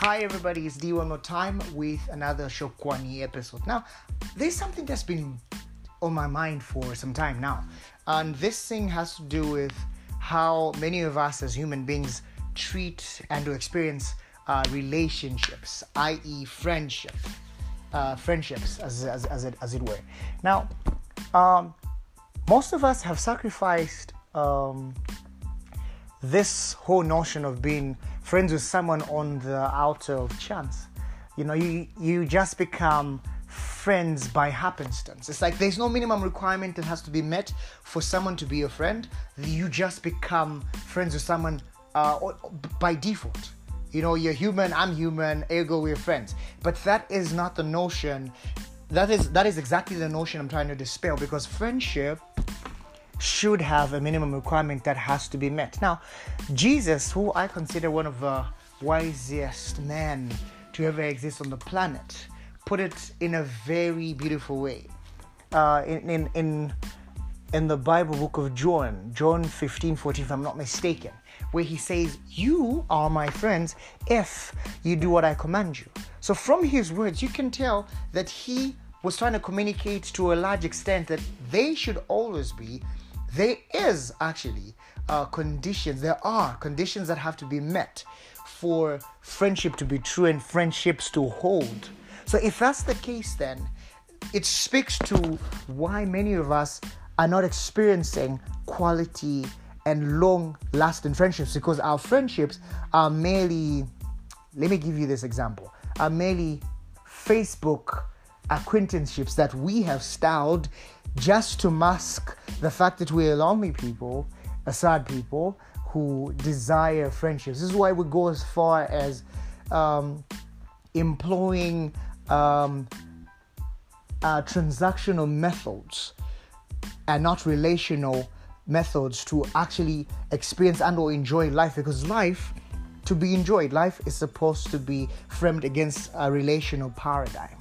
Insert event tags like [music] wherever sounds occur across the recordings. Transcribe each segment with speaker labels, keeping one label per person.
Speaker 1: Hi everybody, it's D one more time with another Shokwani episode. Now, there's something that's been on my mind for some time now, and this thing has to do with how many of us as human beings treat and to experience uh, relationships, i.e., friendship, uh, friendships, as as as it as it were. Now, um, most of us have sacrificed. Um, this whole notion of being friends with someone on the outer of chance. You know, you you just become friends by happenstance. It's like there's no minimum requirement that has to be met for someone to be your friend. You just become friends with someone uh, by default. You know, you're human, I'm human, ergo we're friends. But that is not the notion. That is that is exactly the notion I'm trying to dispel because friendship should have a minimum requirement that has to be met. Now, Jesus, who I consider one of the wisest men to ever exist on the planet, put it in a very beautiful way. Uh, in, in, in, in the Bible book of John, John 15 14, if I'm not mistaken, where he says, You are my friends if you do what I command you. So, from his words, you can tell that he was trying to communicate to a large extent that they should always be there is actually uh, conditions, there are conditions that have to be met for friendship to be true and friendships to hold. So, if that's the case, then it speaks to why many of us are not experiencing quality and long lasting friendships because our friendships are merely, let me give you this example, are merely Facebook acquaintanceships that we have styled just to mask the fact that we're lonely people, a sad people who desire friendships. This is why we go as far as um, employing um, uh, transactional methods and not relational methods to actually experience and or enjoy life because life to be enjoyed life is supposed to be framed against a relational paradigm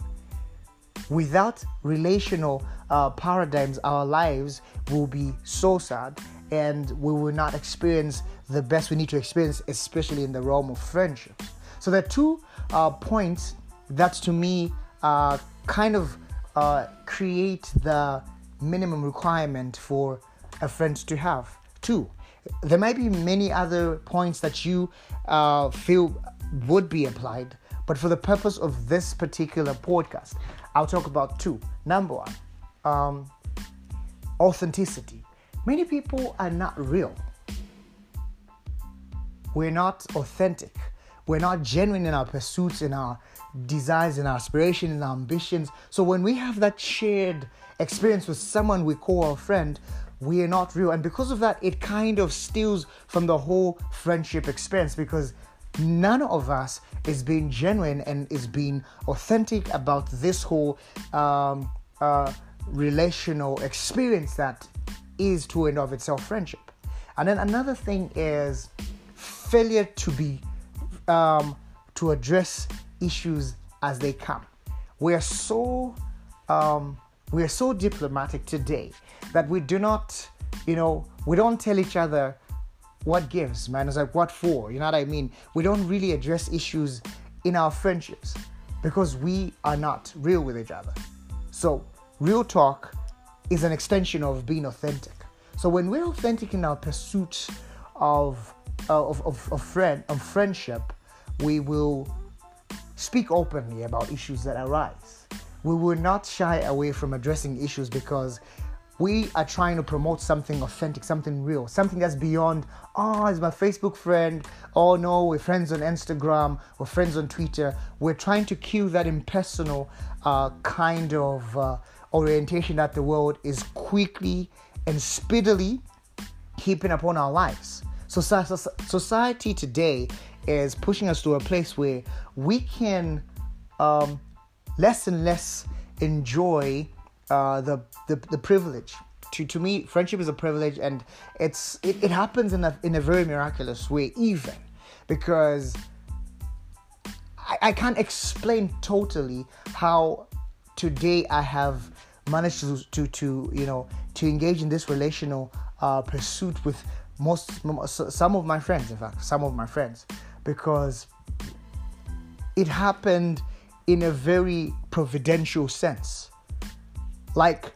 Speaker 1: Without relational uh, paradigms, our lives will be so sad and we will not experience the best we need to experience, especially in the realm of friendships. So, there are two uh, points that to me uh, kind of uh, create the minimum requirement for a friend to have. Two, there might be many other points that you uh, feel would be applied, but for the purpose of this particular podcast, I'll talk about two. Number one, um, authenticity. Many people are not real. We're not authentic. We're not genuine in our pursuits, in our desires, in our aspirations, in our ambitions. So when we have that shared experience with someone we call a friend, we are not real. And because of that, it kind of steals from the whole friendship experience because none of us is being genuine and is being authentic about this whole um, uh, relational experience that is to and of itself friendship. And then another thing is failure to be um, to address issues as they come. We are so um, we are so diplomatic today that we do not, you know, we don't tell each other what gives, man? It's like, what for? You know what I mean? We don't really address issues in our friendships because we are not real with each other. So, real talk is an extension of being authentic. So, when we're authentic in our pursuit of, uh, of, of, of, friend, of friendship, we will speak openly about issues that arise. We will not shy away from addressing issues because we are trying to promote something authentic, something real, something that's beyond, oh, it's my Facebook friend. Oh, no, we're friends on Instagram, we're friends on Twitter. We're trying to kill that impersonal uh, kind of uh, orientation that the world is quickly and speedily keeping upon our lives. So, society today is pushing us to a place where we can um, less and less enjoy uh, the, the the privilege. To to me, friendship is a privilege, and it's it, it happens in a in a very miraculous way, even because I, I can't explain totally how today I have managed to to to you know to engage in this relational uh, pursuit with most some of my friends in fact some of my friends because it happened in a very providential sense. Like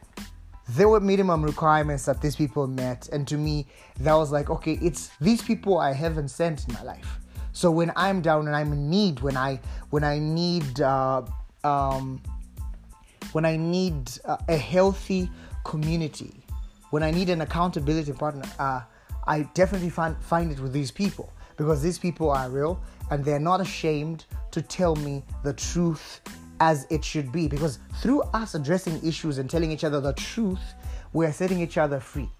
Speaker 1: there were minimum requirements that these people met, and to me, that was like, okay, it's these people I haven't sent in my life. So when I'm down and I'm in need, when I when I need uh, um, when I need uh, a healthy community, when I need an accountability partner, uh, I definitely find find it with these people because these people are real and they're not ashamed to tell me the truth as it should be. Because through us addressing issues and telling each other the truth, we're setting each other free.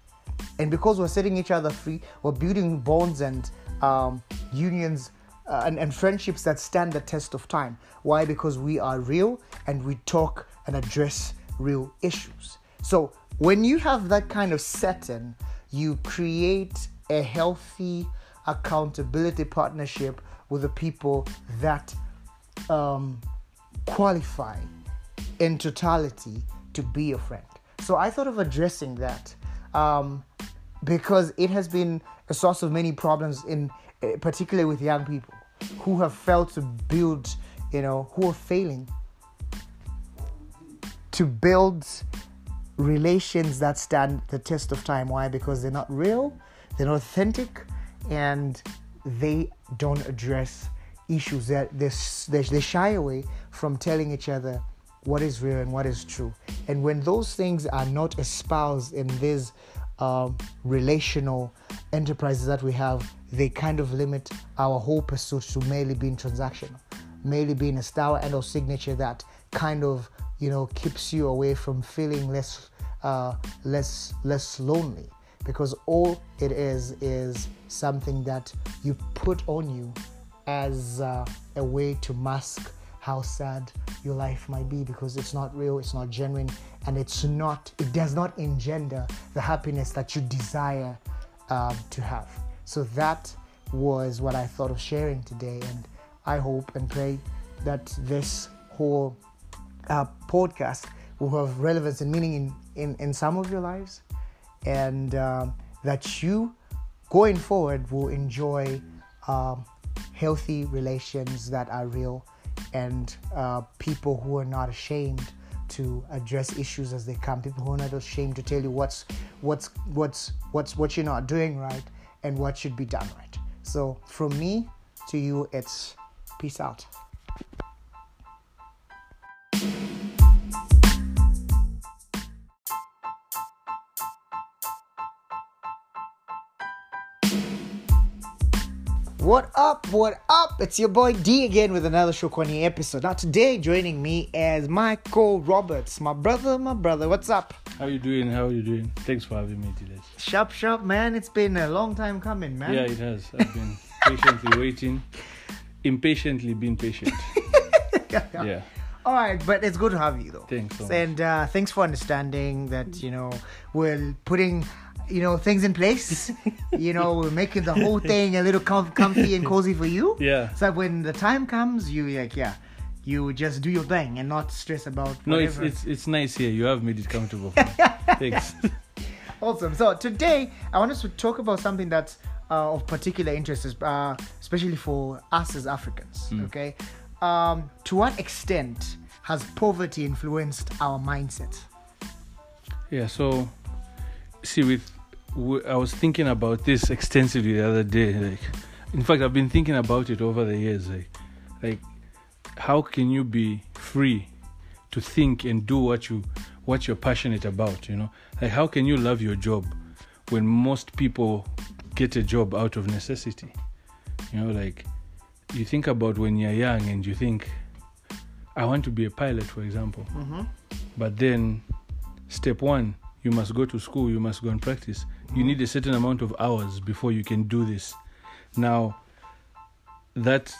Speaker 1: And because we're setting each other free, we're building bonds and um, unions uh, and, and friendships that stand the test of time. Why? Because we are real and we talk and address real issues. So when you have that kind of setting, you create a healthy accountability partnership with the people that um, qualify in totality to be a friend. So I thought of addressing that um, because it has been a source of many problems in eh, particularly with young people who have failed to build, you know, who are failing to build relations that stand the test of time. Why? Because they're not real, they're not authentic, and they don't address issues that they, they shy away from telling each other what is real and what is true. And when those things are not espoused in these um, relational enterprises that we have, they kind of limit our whole pursuit to merely being transactional, merely being a style and or signature that kind of you know keeps you away from feeling less uh, less less lonely because all it is is something that you put on you as uh, a way to mask how sad your life might be because it's not real, it's not genuine, and it's not, it does not engender the happiness that you desire uh, to have. So that was what I thought of sharing today, and I hope and pray that this whole uh, podcast will have relevance and meaning in, in, in some of your lives, and um, that you going forward will enjoy. Um, healthy relations that are real and uh, people who are not ashamed to address issues as they come people who are not ashamed to tell you what's what's what's what's what you're not doing right and what should be done right. So from me to you it's peace out What up? What up? It's your boy D again with another Shokwani episode. Now today joining me is Michael Roberts, my brother, my brother. What's up?
Speaker 2: How you doing? How are you doing? Thanks for having me today.
Speaker 1: Sharp, sharp, man. It's been a long time coming, man.
Speaker 2: Yeah, it has. I've been [laughs] patiently waiting, impatiently being patient. [laughs] yeah.
Speaker 1: All right, but it's good to have you though.
Speaker 2: Thanks so
Speaker 1: and uh, thanks for understanding that you know we're putting you know things in place you know [laughs] we're making the whole thing a little com- comfy and cozy for you [laughs]
Speaker 2: Yeah.
Speaker 1: so when the time comes you like yeah you just do your thing and not stress about
Speaker 2: No, it's it's it's nice here. You have made it comfortable. For. [laughs] Thanks.
Speaker 1: awesome so today i want us to talk about something that's uh, of particular interest uh, especially for us as africans
Speaker 2: Mm.
Speaker 1: okay um, to what extent has poverty influenced our mindset
Speaker 2: Yeah. So, see, with I was thinking about this extensively the other day. Like, in fact, I've been thinking about it over the years. Like, like, how can you be free to think and do what you what you're passionate about? You know, like how can you love your job when most people get a job out of necessity? You know, like you think about when you're young and you think, I want to be a pilot, for example.
Speaker 1: mm-hmm.
Speaker 2: But then, step one, you must go to school, you must go and practice. You need a certain amount of hours before you can do this. Now, that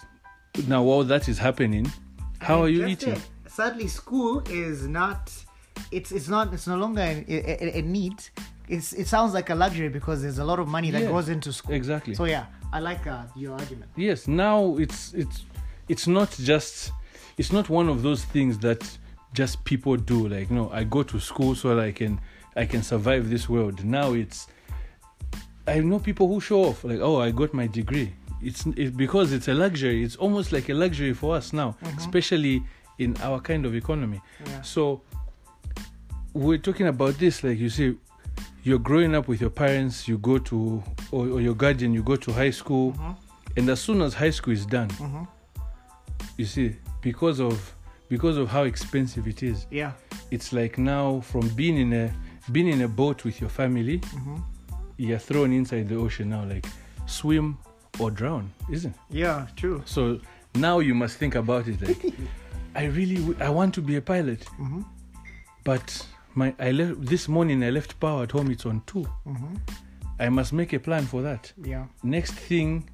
Speaker 2: now while that is happening, how are you eating?
Speaker 1: it. Sadly, school is not. It's it's not. It's no longer a, a, a need. It's it sounds like a luxury because there's a lot of money that
Speaker 2: Yeah,
Speaker 1: goes into school.
Speaker 2: Exactly.
Speaker 1: So yeah, I like uh, your argument.
Speaker 2: yes, now it's it's it's not just it's not one of those things that just people do. Like no, I go to school so that I can I can survive this world. Now it's I know people who show off like, oh, I got my degree. it's it, because it's a luxury. It's almost like a luxury for us now, especially in our kind of economy.
Speaker 1: Yeah.
Speaker 2: So we're talking about this, like you see, you're growing up with your parents. You go to or, or your guardian. You go to high school,
Speaker 1: Mhm.
Speaker 2: and as soon as high school is done,
Speaker 1: Mhm.
Speaker 2: you see, because of because of how expensive it is,
Speaker 1: Yeah.
Speaker 2: it's like now from being in a being in a boat with your family,
Speaker 1: Mhm.
Speaker 2: You're thrown inside the ocean now, like swim or drown, isn't it?
Speaker 1: Yeah. True.
Speaker 2: So now you must think about it. Like, [laughs] I really, w- I want to be a pilot,
Speaker 1: Mhm.
Speaker 2: but my I left this morning. I left power at home. It's on two.
Speaker 1: Mhm.
Speaker 2: I must make a plan for that.
Speaker 1: Yeah.
Speaker 2: Next thing,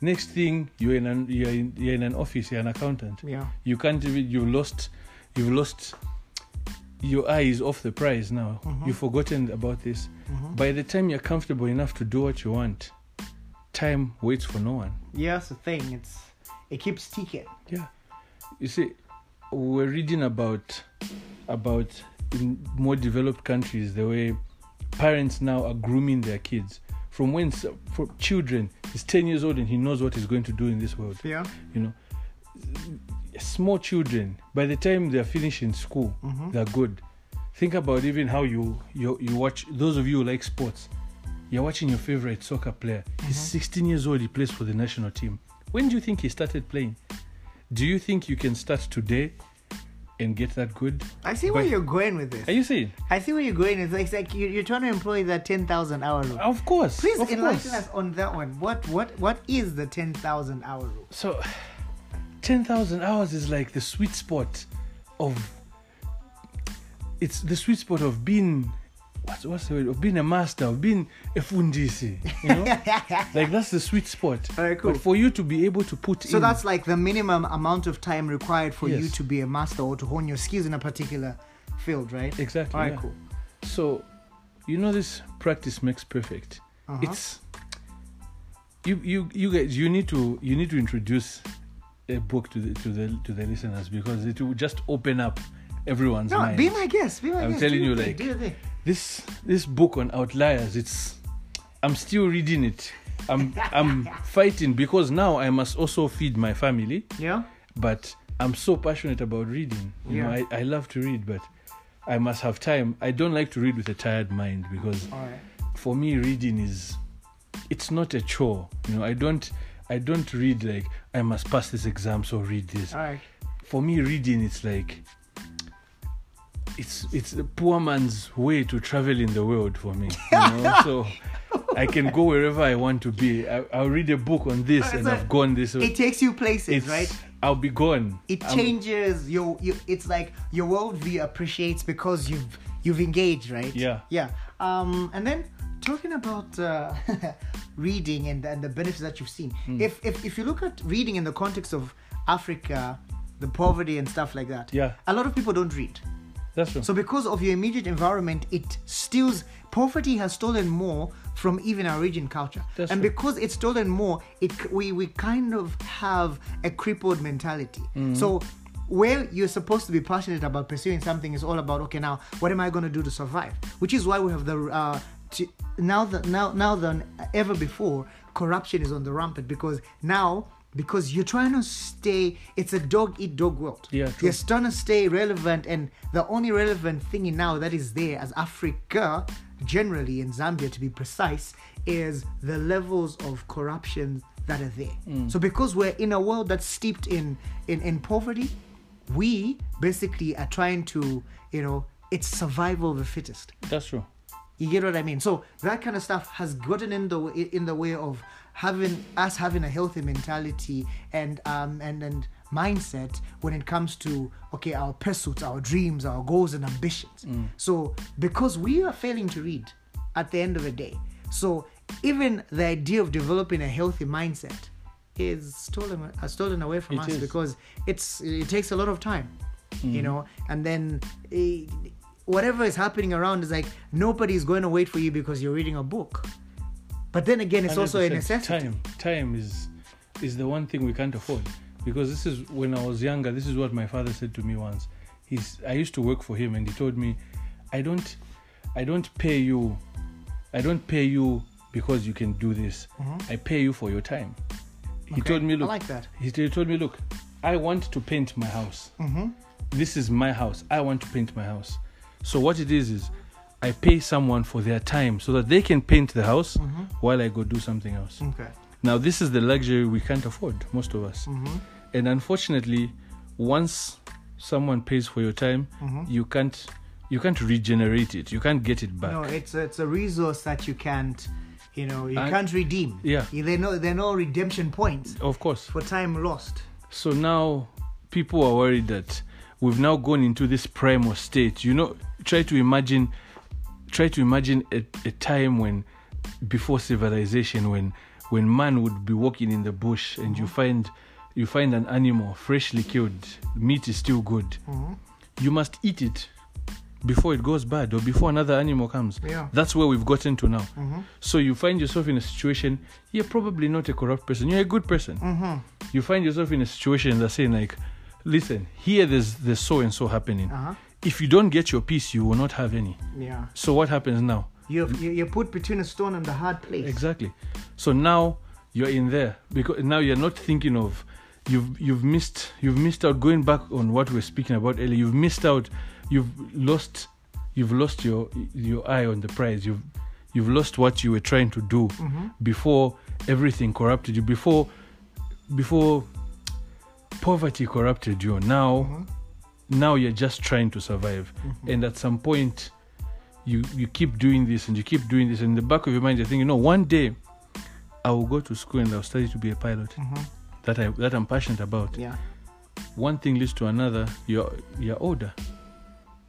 Speaker 2: next thing, you're in an you're in, you're in an office. You're an accountant.
Speaker 1: Yeah.
Speaker 2: You can't even. You lost. You've lost. Your eye is off the prize now.
Speaker 1: Mhm.
Speaker 2: You've forgotten about this.
Speaker 1: Mhm.
Speaker 2: By the time you're comfortable enough to do what you want, time waits for no one.
Speaker 1: Yeah. That's the thing. It's it keeps ticking.
Speaker 2: Yeah. You see, we're reading about about in more developed countries the way parents now are grooming their kids from when for children he's 10 years old and he knows what he's going to do in this world
Speaker 1: Yeah.
Speaker 2: you know small children by the time they're finishing school
Speaker 1: Mhm.
Speaker 2: they're good think about even how you you, you watch those of you who like sports you're watching your favorite soccer player he's mm-hmm. 16 years old he plays for the national team when do you think he started playing do you think you can start today and get that good
Speaker 1: I see where
Speaker 2: But-
Speaker 1: you're going with this.
Speaker 2: are you saying
Speaker 1: I see where you're going. It's like, it's like you- you're trying to employ that ten thousand hour rule.
Speaker 2: of course
Speaker 1: Please
Speaker 2: of
Speaker 1: enlighten
Speaker 2: course.
Speaker 1: us on that one. What what what is the ten thousand hour rule?
Speaker 2: so 10,000 hours is like the sweet spot of it's the sweet spot of being what's, what's the word of being a master of being a fundisi you know [laughs] like that's the sweet spot
Speaker 1: Alright, cool.
Speaker 2: but for you to be able to put in
Speaker 1: So
Speaker 2: in
Speaker 1: that's like the minimum amount of time required for you to be a master or to hone your skills in a particular field, right?
Speaker 2: exactly
Speaker 1: All right,
Speaker 2: yeah.
Speaker 1: cool.
Speaker 2: so you know this practice makes perfect
Speaker 1: Uh-huh.
Speaker 2: it's you you you guys you need to you need to introduce a book to the to the to the listeners because it will just open up everyone's
Speaker 1: No,
Speaker 2: mind
Speaker 1: be my guest. Be my
Speaker 2: I'm
Speaker 1: guest.
Speaker 2: telling
Speaker 1: do
Speaker 2: you, like-
Speaker 1: thing.
Speaker 2: this this book on outliers it's i'm still reading it i'm i'm [laughs] fighting because now i must also feed my family
Speaker 1: Yeah.
Speaker 2: but i'm so passionate about reading you know
Speaker 1: Yeah.
Speaker 2: I, I love to read but i must have time i don't like to read with a tired mind because
Speaker 1: right.
Speaker 2: for me reading is it's not a chore you know i don't i don't read like i must pass this exam so read this
Speaker 1: All right.
Speaker 2: for me reading it's like it's it's a poor man's way to travel in the world for me you know [laughs] so i can go wherever i want to be I, i'll read a book on this and
Speaker 1: so
Speaker 2: i've gone this way
Speaker 1: It takes you places,
Speaker 2: it's
Speaker 1: right?
Speaker 2: i'll be gone
Speaker 1: It
Speaker 2: I'm-
Speaker 1: changes your, your. It's like your worldview appreciates because you've you've engaged, right?
Speaker 2: Yeah.
Speaker 1: Yeah. Um, and then talking about uh, [laughs] reading and and the benefits that you've seen.
Speaker 2: Hmm.
Speaker 1: If if if you look at reading in the context of Africa, the poverty and stuff like that.
Speaker 2: Yeah.
Speaker 1: A lot of people don't read.
Speaker 2: That's true
Speaker 1: So because of your immediate environment, it steals. Poverty has stolen more from even our region culture,
Speaker 2: That's
Speaker 1: and
Speaker 2: true.
Speaker 1: because it's stolen more, it we we kind of have a crippled mentality.
Speaker 2: Mm-hmm.
Speaker 1: So where you're supposed to be passionate about pursuing something is all about okay now what am I going to do to survive? Which is why we have the uh, t- now that now now than ever before corruption is on the rampant because now because you're trying to stay it's a dog eat dog world
Speaker 2: Yeah, true.
Speaker 1: you're trying to stay relevant and the only relevant thing in now that is there as africa generally in zambia to be precise is the levels of corruption that are there
Speaker 2: Mm.
Speaker 1: so because we're in a world that's steeped in, in in poverty we basically are trying to you know it's survival of the fittest
Speaker 2: that's true
Speaker 1: you get what I mean? So that kind of stuff has gotten in the way, in the way of having us having a healthy mentality and um and and mindset when it comes to okay our pursuits, our dreams, our goals and ambitions. So because we are failing to read at the end of the day, so even the idea of developing a healthy mindset is stolen uh, stolen away from
Speaker 2: It
Speaker 1: us
Speaker 2: is.
Speaker 1: because it's it takes a lot of time
Speaker 2: Mm-hmm.
Speaker 1: you know and then eh, whatever is happening around is like nobody's going to wait for you because you're reading a book but then again it's also in a
Speaker 2: 100%.
Speaker 1: necessity
Speaker 2: time time is is the one thing we can't afford because this is when i was younger this is what my father said to me once he's i used to work for him and he told me i don't i don't pay you i don't pay you because you can do this
Speaker 1: Mhm.
Speaker 2: i pay you for your time he
Speaker 1: Okay.
Speaker 2: told me, "Look, I
Speaker 1: like that.
Speaker 2: he, he told me, look, I want to paint my house.
Speaker 1: Mm-hmm.
Speaker 2: This is my house. I want to paint my house. So what it is is, I pay someone for their time so that they can paint the house
Speaker 1: Mm-hmm.
Speaker 2: while I go do something else.
Speaker 1: Okay.
Speaker 2: Now this is the luxury we can't afford, most of us.
Speaker 1: Mm-hmm.
Speaker 2: And unfortunately, once someone pays for your time,
Speaker 1: Mm-hmm.
Speaker 2: you can't you can't regenerate it. You can't get it back.
Speaker 1: No, it's a, it's a resource that you can't, you know, you
Speaker 2: I-
Speaker 1: can't redeem.
Speaker 2: Yeah.
Speaker 1: There are no there are no redemption points
Speaker 2: Of course.
Speaker 1: for time lost.
Speaker 2: So now people are worried that we've now gone into this primal state. You know, try to imagine try to imagine a, a time when before civilization when when man would be walking in the bush and you find you find an animal freshly killed, meat is still good.
Speaker 1: Mm-hmm.
Speaker 2: You must eat it before it goes bad or before another animal comes.
Speaker 1: Yeah.
Speaker 2: That's where we've gotten to now.
Speaker 1: Mm-hmm.
Speaker 2: So you find yourself in a situation, you're probably not a corrupt person, you're a good person
Speaker 1: Mm-hmm.
Speaker 2: you find yourself in a situation that's saying like listen here there's there's so and so happening
Speaker 1: Uh-huh.
Speaker 2: if you don't get your piece you will not have any
Speaker 1: Yeah.
Speaker 2: so what happens now
Speaker 1: You're, you- you're put between a stone and a hard place.
Speaker 2: exactly so now you're in there because now you're not thinking of you've you've missed you've missed out going back on what we we're speaking about earlier you've missed out you've lost you've lost your your eye on the prize you've you've lost what you were trying to do
Speaker 1: Mm-hmm.
Speaker 2: before everything corrupted you before before poverty corrupted you now
Speaker 1: Mm-hmm.
Speaker 2: now you're just trying to survive and at some point you you keep doing this and you keep doing this and in the back of your mind you're thinking know, one day i will go to school and i'll study to be a pilot
Speaker 1: Mm-hmm.
Speaker 2: that i that i'm passionate about
Speaker 1: Yeah.
Speaker 2: one thing leads to another you're you're older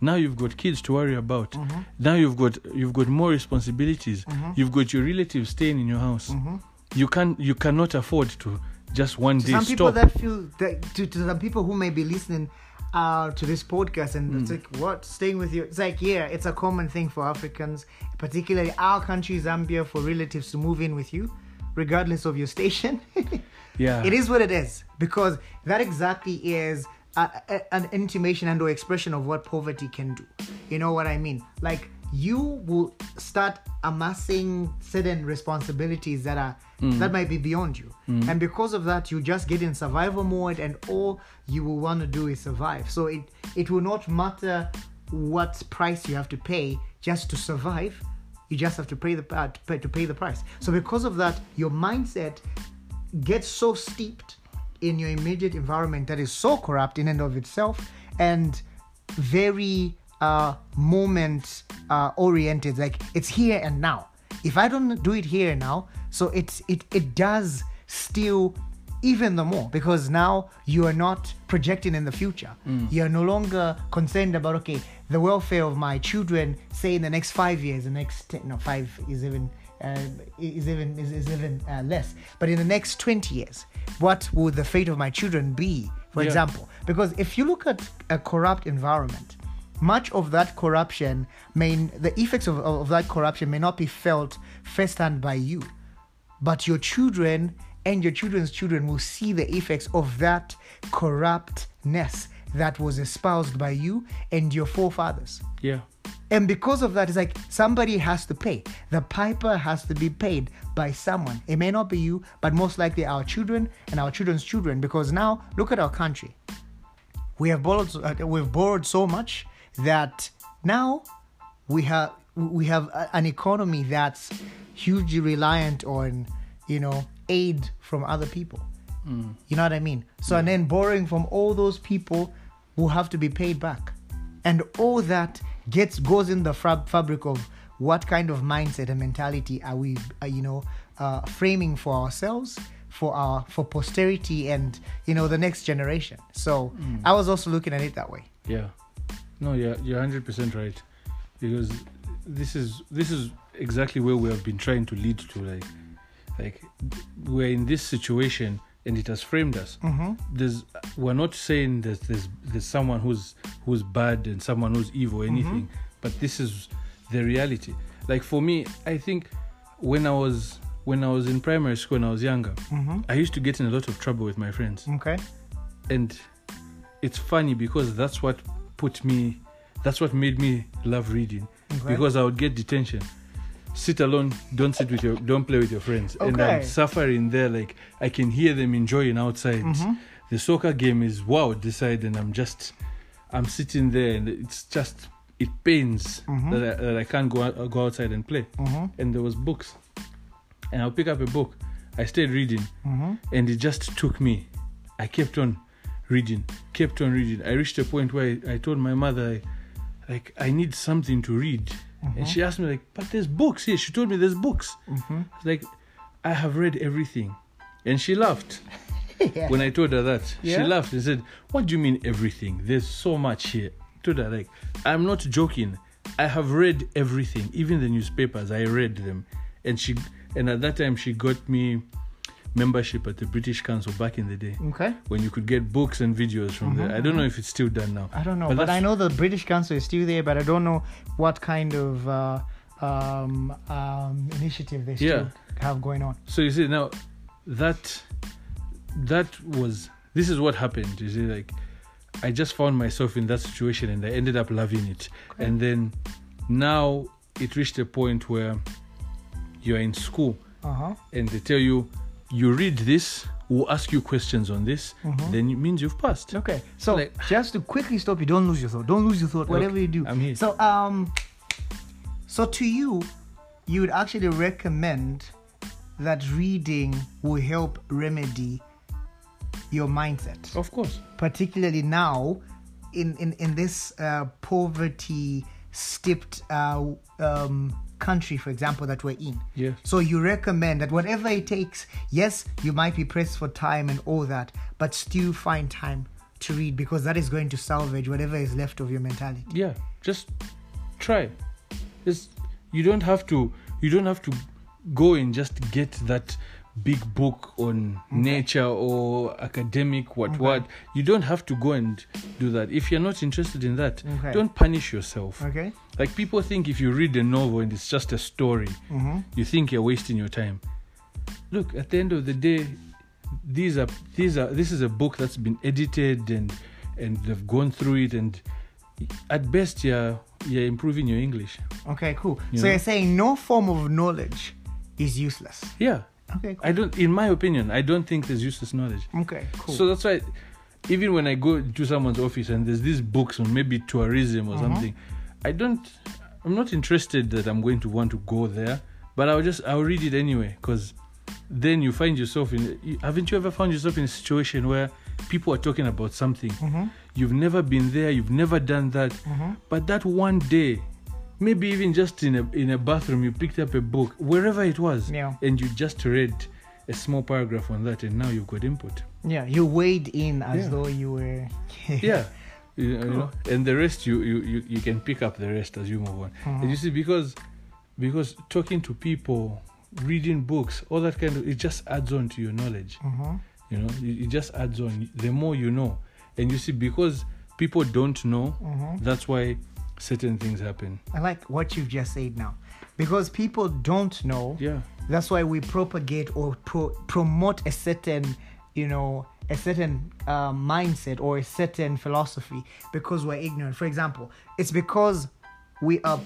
Speaker 2: now you've got kids to worry about
Speaker 1: Mm-hmm.
Speaker 2: now you've got you've got more responsibilities
Speaker 1: Mhm.
Speaker 2: you've got your relatives staying in your house
Speaker 1: Mm-hmm.
Speaker 2: you can you cannot afford to just one
Speaker 1: To
Speaker 2: day
Speaker 1: some people
Speaker 2: stop.
Speaker 1: that feel that to, to some people who may be listening uh, to this podcast and
Speaker 2: Mm.
Speaker 1: it's like what? Staying with you? It's like yeah it's a common thing for africans particularly our country zambia for relatives to move in with you regardless of your station. [laughs]
Speaker 2: Yeah.
Speaker 1: It is what it is because that exactly is a, a- an intimation and or expression of what poverty can do. You know what i mean? Like you will start amassing certain responsibilities that are that might be beyond you. And because of that you just get in survival mode and all you will want to do is survive. So it it will not matter what price you have to pay just to survive. You just have to pay the uh, to pay, to pay the price. So because of that your mindset gets so steeped in your immediate environment that is so corrupt in and of itself and very uh, moment uh, oriented like it's here and now. If i don't do it here and now so it's it it does still even the more because now you are not projecting in the future. You're no longer concerned about okay the welfare of my children say in the next five years the next 10, no five is even uh, is even is, is even uh, less. But in the next 20 years what would the fate of my children be for
Speaker 2: Yeah.
Speaker 1: example? Because if you look at a corrupt environment much of that corruption may the effects of, of that corruption may not be felt firsthand by you but your children and your children's children will see the effects of that corruptness that was espoused by you and your forefathers
Speaker 2: yeah
Speaker 1: and because of that, it's like somebody has to pay. The piper has to be paid by someone. It may not be you, but most likely our children and our children's children. Because now, look at our country. We have borrowed, uh, we've borrowed so much that now we have we have an economy that's hugely reliant on, you know, aid from other people. You know what I mean? So and then borrowing from all those people will have to be paid back, and all that gets goes in the fab- fabric of what kind of mindset and mentality are we, uh, you know, uh, framing for ourselves, for our for posterity, and you know the next generation. So I was also looking at it that way.
Speaker 2: Yeah. No, yeah, you're hundred percent right. Because this is this is exactly where we have been trying to lead to. Like, like we're in this situation, and it has framed us.
Speaker 1: Mm-hmm.
Speaker 2: There's we're not saying that there's there's someone who's who's bad and someone who's evil or anything, but this is the reality. Like for me, I think when I was when I was in primary school and I was younger,
Speaker 1: Mm-hmm.
Speaker 2: I used to get in a lot of trouble with my friends
Speaker 1: Okay.
Speaker 2: and it's funny because that's what put me that's what made me love reading
Speaker 1: Okay.
Speaker 2: because i would get detention sit alone don't sit with your don't play with your friends Okay. and i'm suffering there like i can hear them enjoying outside
Speaker 1: Mm-hmm.
Speaker 2: the soccer game is wow decide and i'm just i'm sitting there and it's just it pains
Speaker 1: Mm-hmm.
Speaker 2: that, I, that i can't go out, go outside and play and there was books and i'll pick up a book i stayed reading
Speaker 1: Mm-hmm.
Speaker 2: and it just took me i kept on reading kept on reading i reached a point where i, I told my mother I, like i need something to read. And she asked me like but there's books. Here she told me there's books.
Speaker 1: Mm-hmm.
Speaker 2: Like i have read everything. And she laughed. [laughs]
Speaker 1: Yeah.
Speaker 2: when i told her that
Speaker 1: Yeah?
Speaker 2: she laughed and said what do you mean everything? There's so much here. I told her like i'm not joking. I have read everything even the newspapers. I read them. And she and at that time she got me membership at the british council back in the day
Speaker 1: Okay.
Speaker 2: when you could get books and videos from there i don't know if it's still done now
Speaker 1: I don't know,
Speaker 2: But
Speaker 1: but, I know the British Council is still there, but I don't know what kind of uh, um, um, initiative they still
Speaker 2: Yeah.
Speaker 1: have going on.
Speaker 2: so you see now that that was this is what happened you see like i just found myself in that situation and i ended up loving it
Speaker 1: Okay.
Speaker 2: and then now it reached a point where you're in school
Speaker 1: Uh huh.
Speaker 2: and they tell you you read this we'll ask you questions on this
Speaker 1: Mhm.
Speaker 2: then it means you've passed
Speaker 1: Okay, so
Speaker 2: Like-
Speaker 1: just to quickly stop you, don't lose your thought. Don't lose your thought. Whatever you do.
Speaker 2: I'm here.
Speaker 1: So um, so to you, you would actually recommend that reading will help remedy your mindset,
Speaker 2: of course
Speaker 1: particularly now in in in this uh, poverty steeped uh, um, country, for example, that we're in.
Speaker 2: yeah
Speaker 1: So you recommend that whatever it takes, yes, you might be pressed for time and all that, but still find time to read because that is going to salvage whatever is left of your mentality.
Speaker 2: yeah just try just you don't have to you don't have to go and just get that big book on nature or academic what what you don't have to go and do that if you're not interested in that
Speaker 1: Okay.
Speaker 2: don't punish yourself
Speaker 1: Okay?
Speaker 2: Like people think if you read a novel and it's just a story
Speaker 1: Mm-hmm.
Speaker 2: you think you're wasting your time look at the end of the day these are these are this is a book that's been edited and and they've gone through it and at best you're you're improving your english
Speaker 1: Okay, cool.
Speaker 2: You
Speaker 1: so
Speaker 2: know?
Speaker 1: you're saying no form of knowledge is useless.
Speaker 2: yeah
Speaker 1: Okay, cool.
Speaker 2: i don't in my opinion i don't think there's useless knowledge
Speaker 1: Okay, cool.
Speaker 2: so that's why even when i go to someone's office and there's these books on maybe tourism or something i don't i'm not interested that i'm going to want to go there but i'll just i'll read it anyway because then you find yourself in haven't you ever found yourself in a situation where people are talking about something
Speaker 1: mm-hmm.
Speaker 2: you've never been there you've never done that
Speaker 1: Mm-hmm.
Speaker 2: but that one day maybe even just in a in a bathroom you picked up a book wherever it was
Speaker 1: Yeah.
Speaker 2: and you just read a small paragraph on that and now you've got input
Speaker 1: Yeah, you weighed in as
Speaker 2: Yeah.
Speaker 1: though you were.
Speaker 2: yeah [laughs] you, you know? And the rest you, you you you can pick up the rest as you move on.
Speaker 1: Mhm.
Speaker 2: and you see because because talking to people reading books all that kind of it just adds on to your knowledge.
Speaker 1: Mm-hmm.
Speaker 2: you know? It, it just adds on. The more you know. And you see because people don't know
Speaker 1: Mm-hmm.
Speaker 2: that's why certain things happen.
Speaker 1: I like what you've just said now. Because people don't know,
Speaker 2: yeah.
Speaker 1: that's why we propagate or pro- promote a certain you know a certain uh, mindset or a certain philosophy because we're ignorant for example it's because we are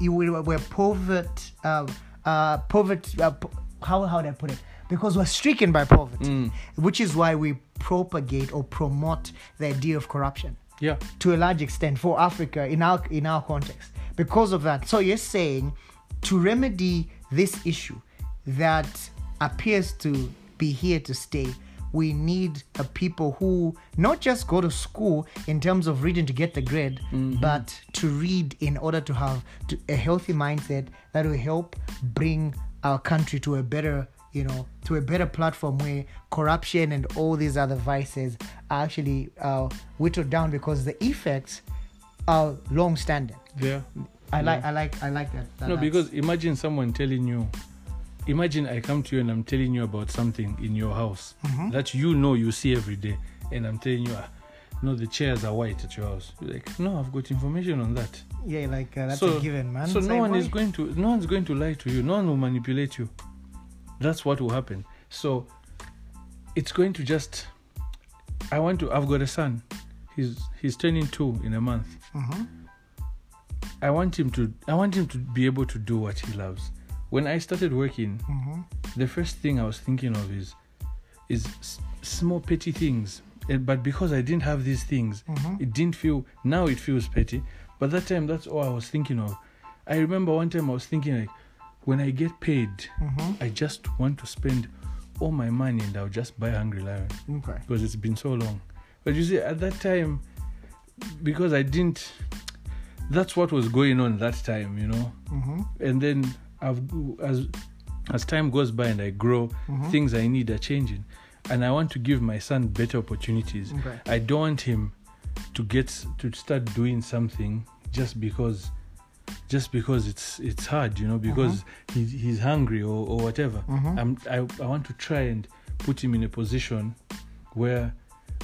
Speaker 1: we're poverty uh, uh, poverty uh, po- how how do i put it because we're stricken by poverty
Speaker 2: Mm.
Speaker 1: which is why we propagate or promote the idea of corruption
Speaker 2: yeah
Speaker 1: to a large extent for Africa in our in our context. Because of that, so you're saying to remedy this issue that appears to be here to stay, we need a people who not just go to school in terms of reading to get the grade, but to read in order to have to, a healthy mindset that will help bring our country to a better you know to a better platform where corruption and all these other vices are actually uh, whittled down because the effects are long standing
Speaker 2: yeah.
Speaker 1: I like i like i like that, that
Speaker 2: no because imagine someone telling you imagine i come to you and i'm telling you about something in your house
Speaker 1: Mm-hmm.
Speaker 2: that you know you see every day and i'm telling you ah, no the chairs are white at your house. You're like no i've got information on that.
Speaker 1: Yeah like uh, that's
Speaker 2: so,
Speaker 1: a given man.
Speaker 2: so no one is going to no one's going to lie to you. No one will manipulate you. That's what will happen. So it's going to just i want to i've got a son. He's he's turning two in a month.
Speaker 1: Mhm.
Speaker 2: I want him to I want him to be able to do what he loves. When I started working,
Speaker 1: Mm-hmm.
Speaker 2: the first thing I was thinking of is is s- small petty things. And, but because I didn't have these things,
Speaker 1: Mhm.
Speaker 2: it didn't feel. Now it feels petty, but that time that's all I was thinking of. I remember one time I was thinking like, when I get paid,
Speaker 1: Mm-hmm.
Speaker 2: I just want to spend all my money and I'll just buy Hungry Lion
Speaker 1: Okay.
Speaker 2: because it's been so long. But you see, at that time, because I didn't, that's what was going on that time, you know.
Speaker 1: Mm-hmm.
Speaker 2: And then I've as as time goes by and I grow,
Speaker 1: Mhm.
Speaker 2: things I need are changing, and I want to give my son better opportunities.
Speaker 1: Okay.
Speaker 2: I don't want him to get to start doing something just because just because it's it's hard you know because he's, he's hungry or, or whatever
Speaker 1: Mhm.
Speaker 2: I'm, I, I want to try and put him in a position where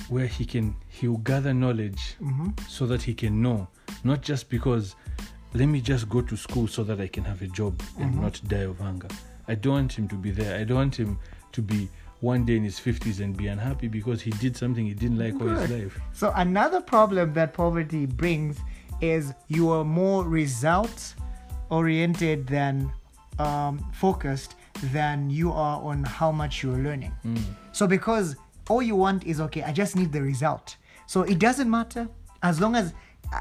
Speaker 2: where he can he will gather knowledge
Speaker 1: Mm-hmm.
Speaker 2: so that he can know not just because let me just go to school so that I can have a job and
Speaker 1: Mhm.
Speaker 2: not die of hunger. I don't want him to be there. I don't want him to be one day in his 50s and be unhappy because he did something he didn't like all his life.
Speaker 1: So another problem that poverty brings is you are more result oriented than um, focused than you are on how much you're learning.
Speaker 2: Mm.
Speaker 1: So because all you want is okay, I just need the result. So it doesn't matter as long as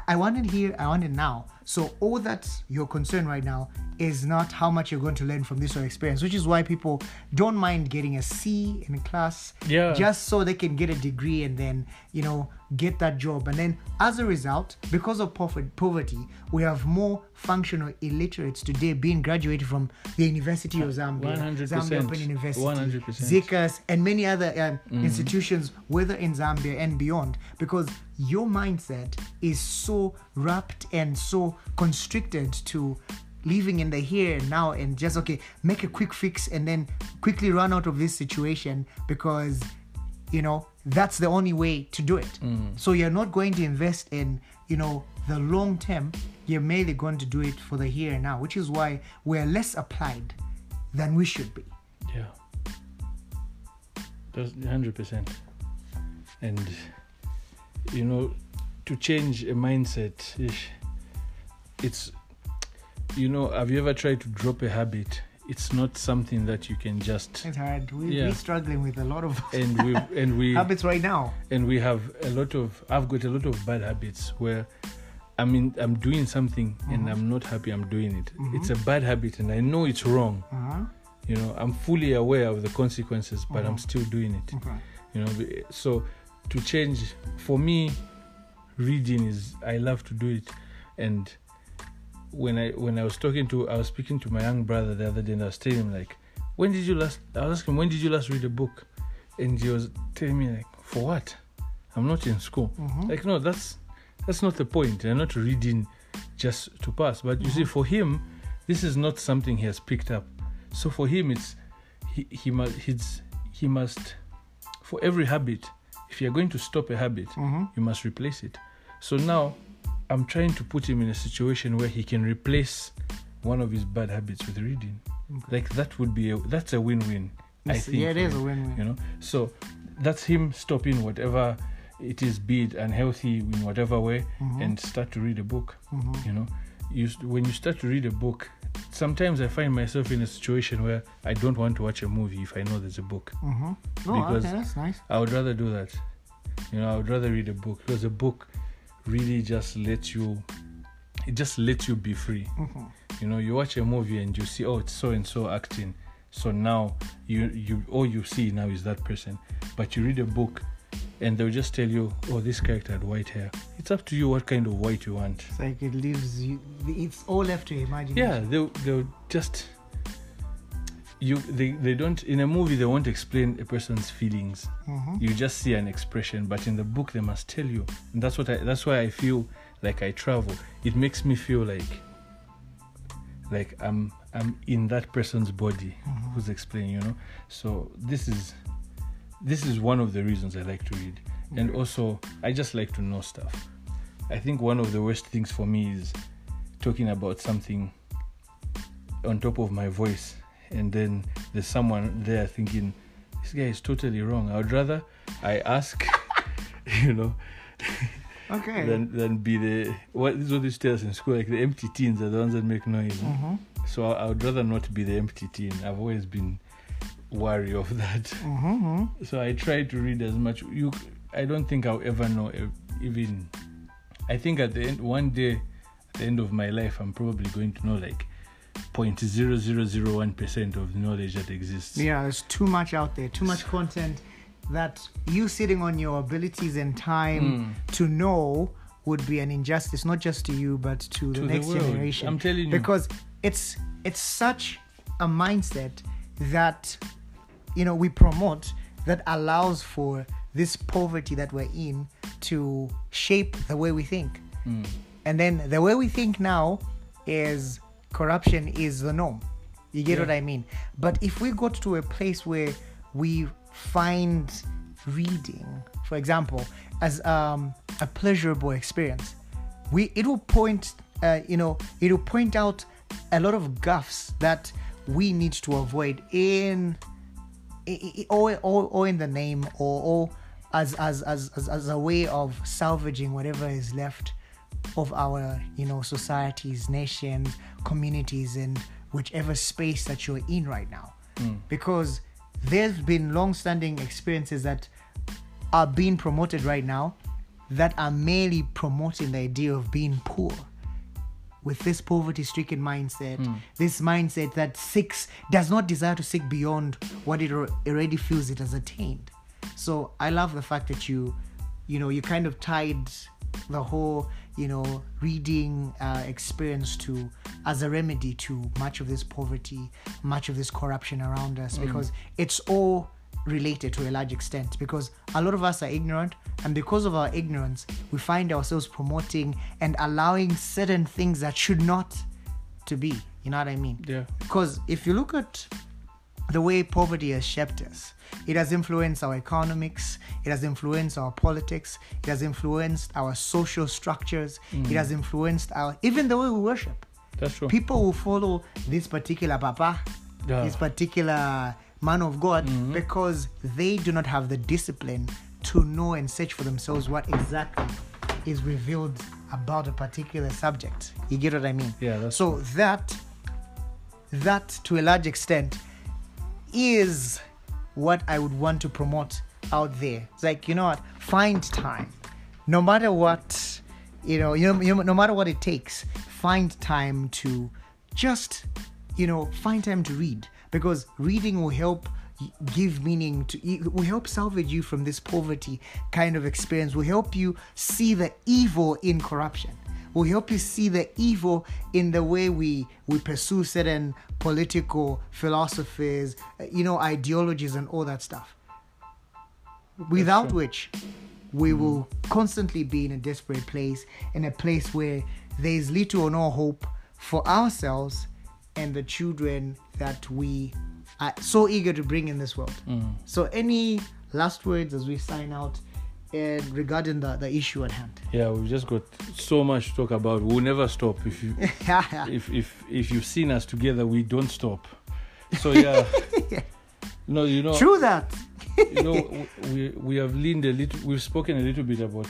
Speaker 1: I want it here, I want it now. So all that you're concerned right now is not how much you're going to learn from this or experience, which is why people don't mind getting a C in a class
Speaker 2: Yeah.
Speaker 1: just so they can get a degree and then you know get that job and then as a result because of poverty we have more functional illiterates today being graduated from the university of zambia
Speaker 2: 100%.
Speaker 1: zambia open university
Speaker 2: 100%.
Speaker 1: ZCAS and many other um, institutions whether in zambia and beyond because your mindset is so wrapped and so constricted to living in the here and now and just okay make a quick fix and then quickly run out of this situation because you know that's the only way to do it mm. so you're not going to invest in you know the long term you're merely going to do it for the here and now which is why we're less applied than we should be
Speaker 2: Yeah. That's 100%. And, you know, to change a mindset, ish, it's, you know, have you ever tried to drop a habit? It's not something that you can just.
Speaker 1: it's hard we,
Speaker 2: Yeah.
Speaker 1: we're struggling with a lot of [laughs]
Speaker 2: And we and we
Speaker 1: habits right now
Speaker 2: and we have a lot of I've got a lot of bad habits where I mean I'm doing something and uh-huh. I'm not happy I'm doing it. Mm-hmm. It's a bad habit and I know it's wrong.
Speaker 1: uh-huh.
Speaker 2: You know, I'm fully aware of the consequences, but I'm uh-huh. still doing it.
Speaker 1: okay.
Speaker 2: You know, so to change for me, reading is I love to do it, and when I when I was talking to I was speaking to my young brother the other day, and I was telling him like, when did you last? I was asking him, when did you last read a book, and he was telling me like, for what? I'm not in school.
Speaker 1: Mhm.
Speaker 2: Like no, that's that's not the point. I'm not reading just to pass. But you see, for him, this is not something he has picked up. So for him, it's he he must he's he must for every habit. If you're going to stop a habit,
Speaker 1: Mhm.
Speaker 2: you must replace it. So now, I'm trying to put him in a situation where he can replace one of his bad habits with reading. Like that would be a that's a win-win. I think.
Speaker 1: yeah it is a win-win
Speaker 2: you know so that's him stopping whatever it is be it unhealthy in whatever way
Speaker 1: Mhm.
Speaker 2: and start to read a book
Speaker 1: Mhm.
Speaker 2: you know you when you start to read a book sometimes i find myself in a situation where i don't want to watch a movie if i know there's a book
Speaker 1: Mm-hmm. Oh,
Speaker 2: Because-
Speaker 1: okay, that's nice.
Speaker 2: i would rather do that you know i would rather read a book because a book really just lets you it just lets you be free
Speaker 1: Mm-hmm.
Speaker 2: you know you watch a movie and you see oh it's so and so acting so now you you all you see now is that person but you read a book and they'll just tell you oh this character had white hair it's up to you what kind of white you want
Speaker 1: It's like it leaves you. It's all left to imagination.
Speaker 2: yeah they'll, they'll just you they, they don't in a movie they won't explain a person's feelings.
Speaker 1: Mm-hmm.
Speaker 2: you just see an expression but in the book they must tell you. And that's what i that's why i feel like i travel. It makes me feel like like i'm i'm in that person's body who's explaining you know? So this is this is one of the reasons i like to read. And also i just like to know stuff. I think one of the worst things for me is talking about something on top of my voice and then there's someone there thinking this guy is totally wrong i would rather i ask [laughs] you know
Speaker 1: Okay.
Speaker 2: than than be the what is what this tell us in school like the empty teens are the ones that make noise
Speaker 1: mm-hmm.
Speaker 2: So I, I would rather not be the empty tin. I've always been wary of that.
Speaker 1: Mm-hmm.
Speaker 2: So I try to read as much. You, I don't think I'll ever know even. I think at the end, one day, at the end of my life, I'm probably going to know like point zero zero zero one percent of knowledge that exists.
Speaker 1: Yeah, there's too much out there, too much content that you sitting on your abilities and time
Speaker 2: Mm.
Speaker 1: to know would be an injustice, not just to you, but to the
Speaker 2: To the
Speaker 1: next
Speaker 2: world.
Speaker 1: generation.
Speaker 2: I'm telling you.
Speaker 1: Because it's it's such a mindset that you know we promote that allows for this poverty that we're in to shape the way we think.
Speaker 2: Mm.
Speaker 1: And then the way we think now is corruption is the norm. You get
Speaker 2: Yeah.
Speaker 1: what I mean? But if we got to a place where we find reading, for example, as um, a pleasurable experience, we it will point, uh, you know, it will point out a lot of gaffes that we need to avoid in or, or, or in the name or, or as, as, as, as, as a way of salvaging whatever is left of our you know societies nations communities and whichever space that you're in right now. Hmm. Because there's been long-standing experiences that are being promoted right now that are merely promoting the idea of being poor. With this poverty stricken mindset, hmm. this mindset that seeks, does not desire to seek beyond what it already feels it has attained. So I love the fact that you, you know, you kind of tied the whole, you know, reading uh, experience to as a remedy to much of this poverty, much of this corruption around us, because it's all related to a large extent because a lot of us are ignorant and because of our ignorance we find ourselves promoting and allowing certain things that should not to be you know what i mean
Speaker 2: Yeah.
Speaker 1: because if you look at the way poverty has shaped us it has influenced our economics it has influenced our politics it has influenced our social structures it mm. has influenced our even the way we worship
Speaker 2: That's true.
Speaker 1: people will follow this particular papa,
Speaker 2: Yeah.
Speaker 1: this particular man of God, mm-hmm. because they do not have the discipline to know and search for themselves what exactly is revealed about a particular subject. You get what I mean?
Speaker 2: Yeah, that's
Speaker 1: so that that to a large extent is what I would want to promote out there. It's like, you know what? Find time. No matter what, you know, you know, no matter what it takes, find time to just, you know, find time to read because reading will help give meaning to will help salvage you from this poverty kind of experience will help you see the evil in corruption will help you see the evil in the way we we pursue certain political philosophies you know ideologies and all that stuff. Without which we mm. will constantly be in a desperate place in a place where there is little or no hope for ourselves and the children that we are so eager to bring in this world. Mm. So any last words as we sign out and regarding the, the issue at hand.
Speaker 2: Yeah, we've just got so much to talk about. We'll never stop. If you [laughs] if if if you've seen us together, we don't stop. So yeah. [laughs] No, you know
Speaker 1: true that.
Speaker 2: you know [laughs] we we have leaned a little we've spoken a little bit about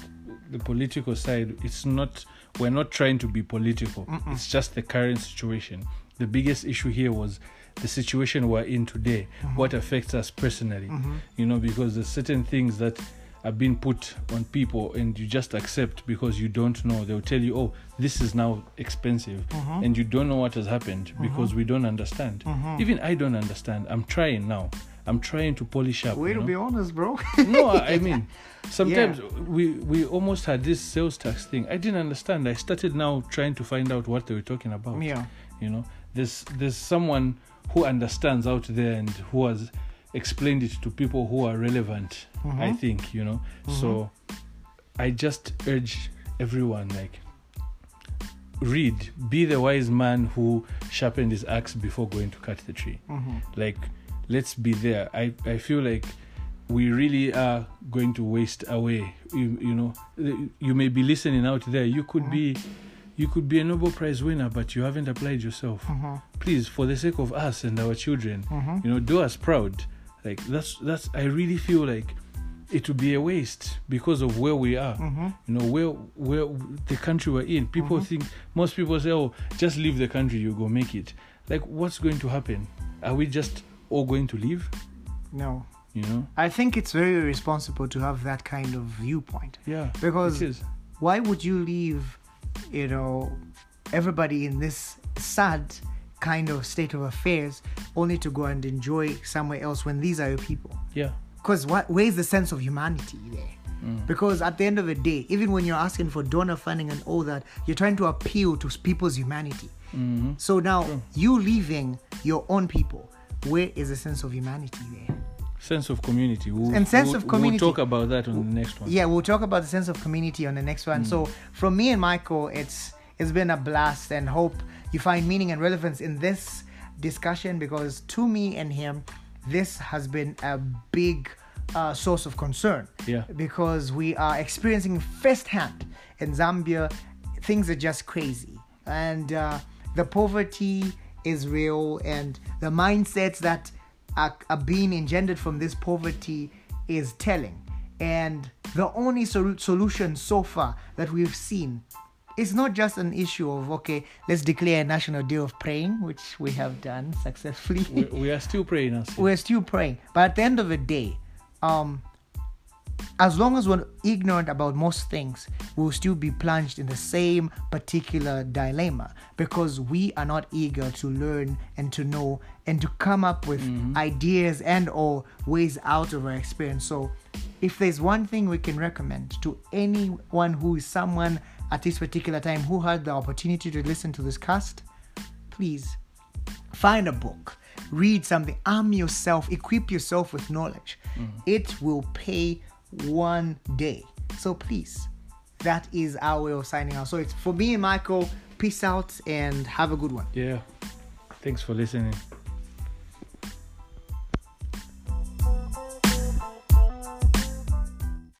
Speaker 2: the political side. It's not we're not trying to be political. It's just the current situation. The biggest issue here was the situation we're in today. Mm-hmm. What affects us personally. Mm-hmm. You know because there's certain things that are being put on people and you just accept because you don't know. They'll tell you oh this is now expensive mm-hmm. and you don't know what has happened mm-hmm. because we don't understand. Mm-hmm. Even i don't understand. I'm trying now. I'm trying to polish up
Speaker 1: way
Speaker 2: you
Speaker 1: to
Speaker 2: know?
Speaker 1: be honest bro. [laughs]
Speaker 2: No i mean [laughs] sometimes we we almost had this sales tax thing. I didn't understand. I started now trying to find out what they were talking about
Speaker 1: Yeah.
Speaker 2: you know? There's there's someone who understands out there and who has explained it to people who are relevant mm-hmm. i think you know? Mm-hmm. So i just urge everyone like read be the wise man who sharpened his axe before going to cut the tree. Mm-hmm. Like let's be there. I i feel like we really are going to waste away you, you know? You may be listening out there. You could be you could be a nobel prize winner but you haven't applied yourself. Please for the sake of us and our children you know do us proud like that's that's i really feel like it would be a waste because of where we are mm-hmm. you know where where the country we're in people mm-hmm. think most people say oh just leave the country you go make it like what's going to happen? Are we just all going to leave?
Speaker 1: No.
Speaker 2: You know?
Speaker 1: I think it's very responsible to have that kind of viewpoint.
Speaker 2: Yeah.
Speaker 1: Because why would you leave, you know, everybody in this sad kind of state of affairs only to go and enjoy somewhere else when these are your people?
Speaker 2: Yeah.
Speaker 1: Because what where's the sense of humanity there? Because at the end of the day, even when you're asking for donor funding and all that, you're trying to appeal to people's humanity.
Speaker 2: hmm
Speaker 1: So now you leaving your own people, where is the sense of humanity there?
Speaker 2: Sense of community. We'll,
Speaker 1: And sense
Speaker 2: we'll-
Speaker 1: of community.
Speaker 2: We'll talk about that on the next one.
Speaker 1: Yeah, we'll talk about the sense of community on the next one. So from me and Michael, it's it's been a blast and hope you find meaning and relevance in this discussion because to me and him, this has been a big uh, source of concern.
Speaker 2: Yeah.
Speaker 1: Because we are experiencing firsthand in Zambia, things are just crazy, and uh, the poverty is real, and the mindsets that are, are being engendered from this poverty is telling. And the only sol- solution so far that we've seen is not just an issue of okay, let's declare a national day of praying, which we have done successfully.
Speaker 2: We, we are still praying. Us.
Speaker 1: we're still praying. But at the end of the day, um, as long as we're ignorant about most things, we'll still be plunged in the same particular dilemma because we are not eager to learn and to know and to come up with ideas and or ways out of our experience. So if there's one thing we can recommend to anyone who is someone at this particular time who had the opportunity to listen to this cast, please find a book. Read something. Arm yourself. Equip yourself with knowledge. Mm-hmm. It will pay one day. So please that is our way of signing out. So it's for me and michael peace out and have a good one.
Speaker 2: Yeah. Thanks for listening.